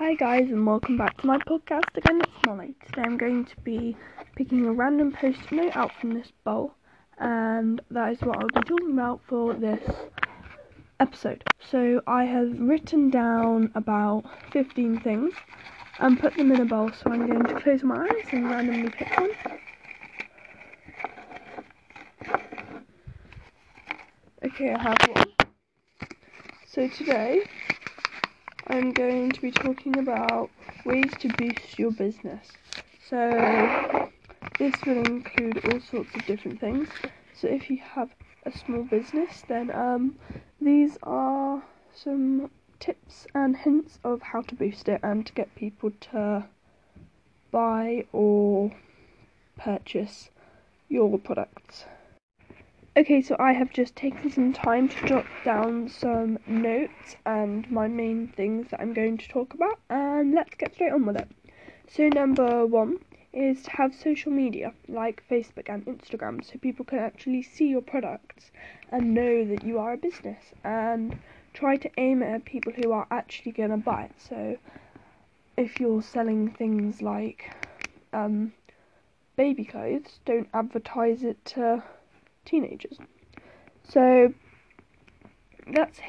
Hi guys and welcome back to my podcast again, it's Molly. Today I'm going to be picking a random post-it note out from this bowl and that is what I'll be talking about for this episode. So I have written down about 15 things and put them in a bowl so I'm going to close my eyes and randomly pick one. Okay, I have one. So today I'm going to be talking about ways to boost your business. So, this will include all sorts of different things. So, if you have a small business, then um, these are some tips and hints of how to boost it and to get people to buy or purchase your products. Okay, so I have just taken some time to jot down some notes and my main things that I'm going to talk about, and let's get straight on with it. So, number one is to have social media like Facebook and Instagram so people can actually see your products and know that you are a business and try to aim at people who are actually going to buy it. So, if you're selling things like um, baby clothes, don't advertise it to teenagers. So that's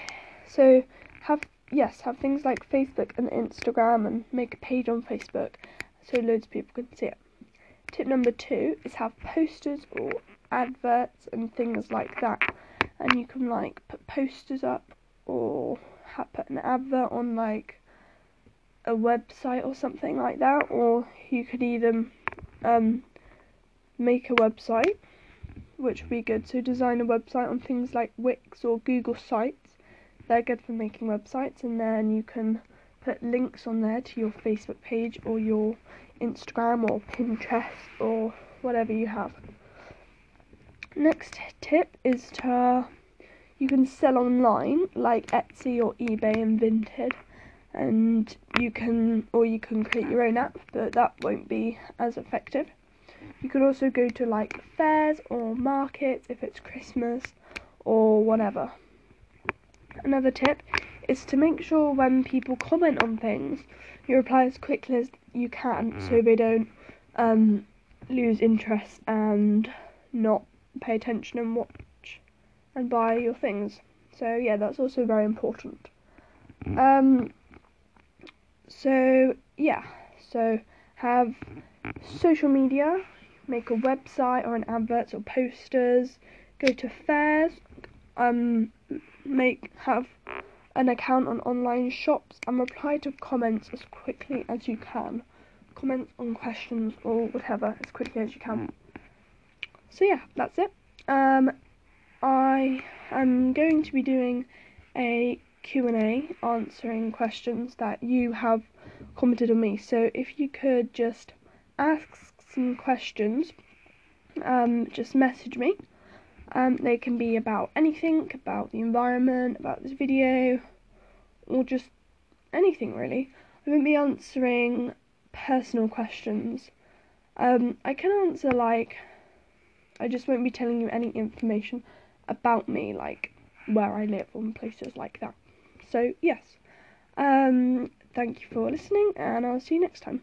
so have yes have things like Facebook and Instagram and make a page on Facebook so loads of people can see it. Tip number two is have posters or adverts and things like that, and you can like put posters up or have, put an advert on like a website or something like that, or you could even um, make a website which would be good. So design a website on things like Wix or Google Sites. They're good for making websites, and then you can put links on there to your Facebook page or your Instagram or Pinterest or whatever you have. Next tip is to you can sell online like Etsy or eBay and Vinted and you can or you can create your own app but that won't be as effective you could also go to like fairs or markets if it's Christmas or whatever. Another tip is to make sure when people comment on things, you reply as quickly as you can so mm. they don't um, lose interest and not pay attention and watch and buy your things. So yeah, that's also very important. Mm. Um, so yeah, so have social media, make a website or an advert or posters, go to fairs, um, make have an account on online shops and reply to comments as quickly as you can. Comment on questions or whatever as quickly as you can. So yeah, that's it. Um, I am going to be doing a Q&A answering questions that you have commented on me. So if you could just ask some questions, um, just message me. Um, they can be about anything, about the environment, about this video, or just anything really. I won't be answering personal questions. Um, I can answer like, I just won't be telling you any information about me, like where I live and places like that. So yes, um, thank you for listening, and I'll see you next time.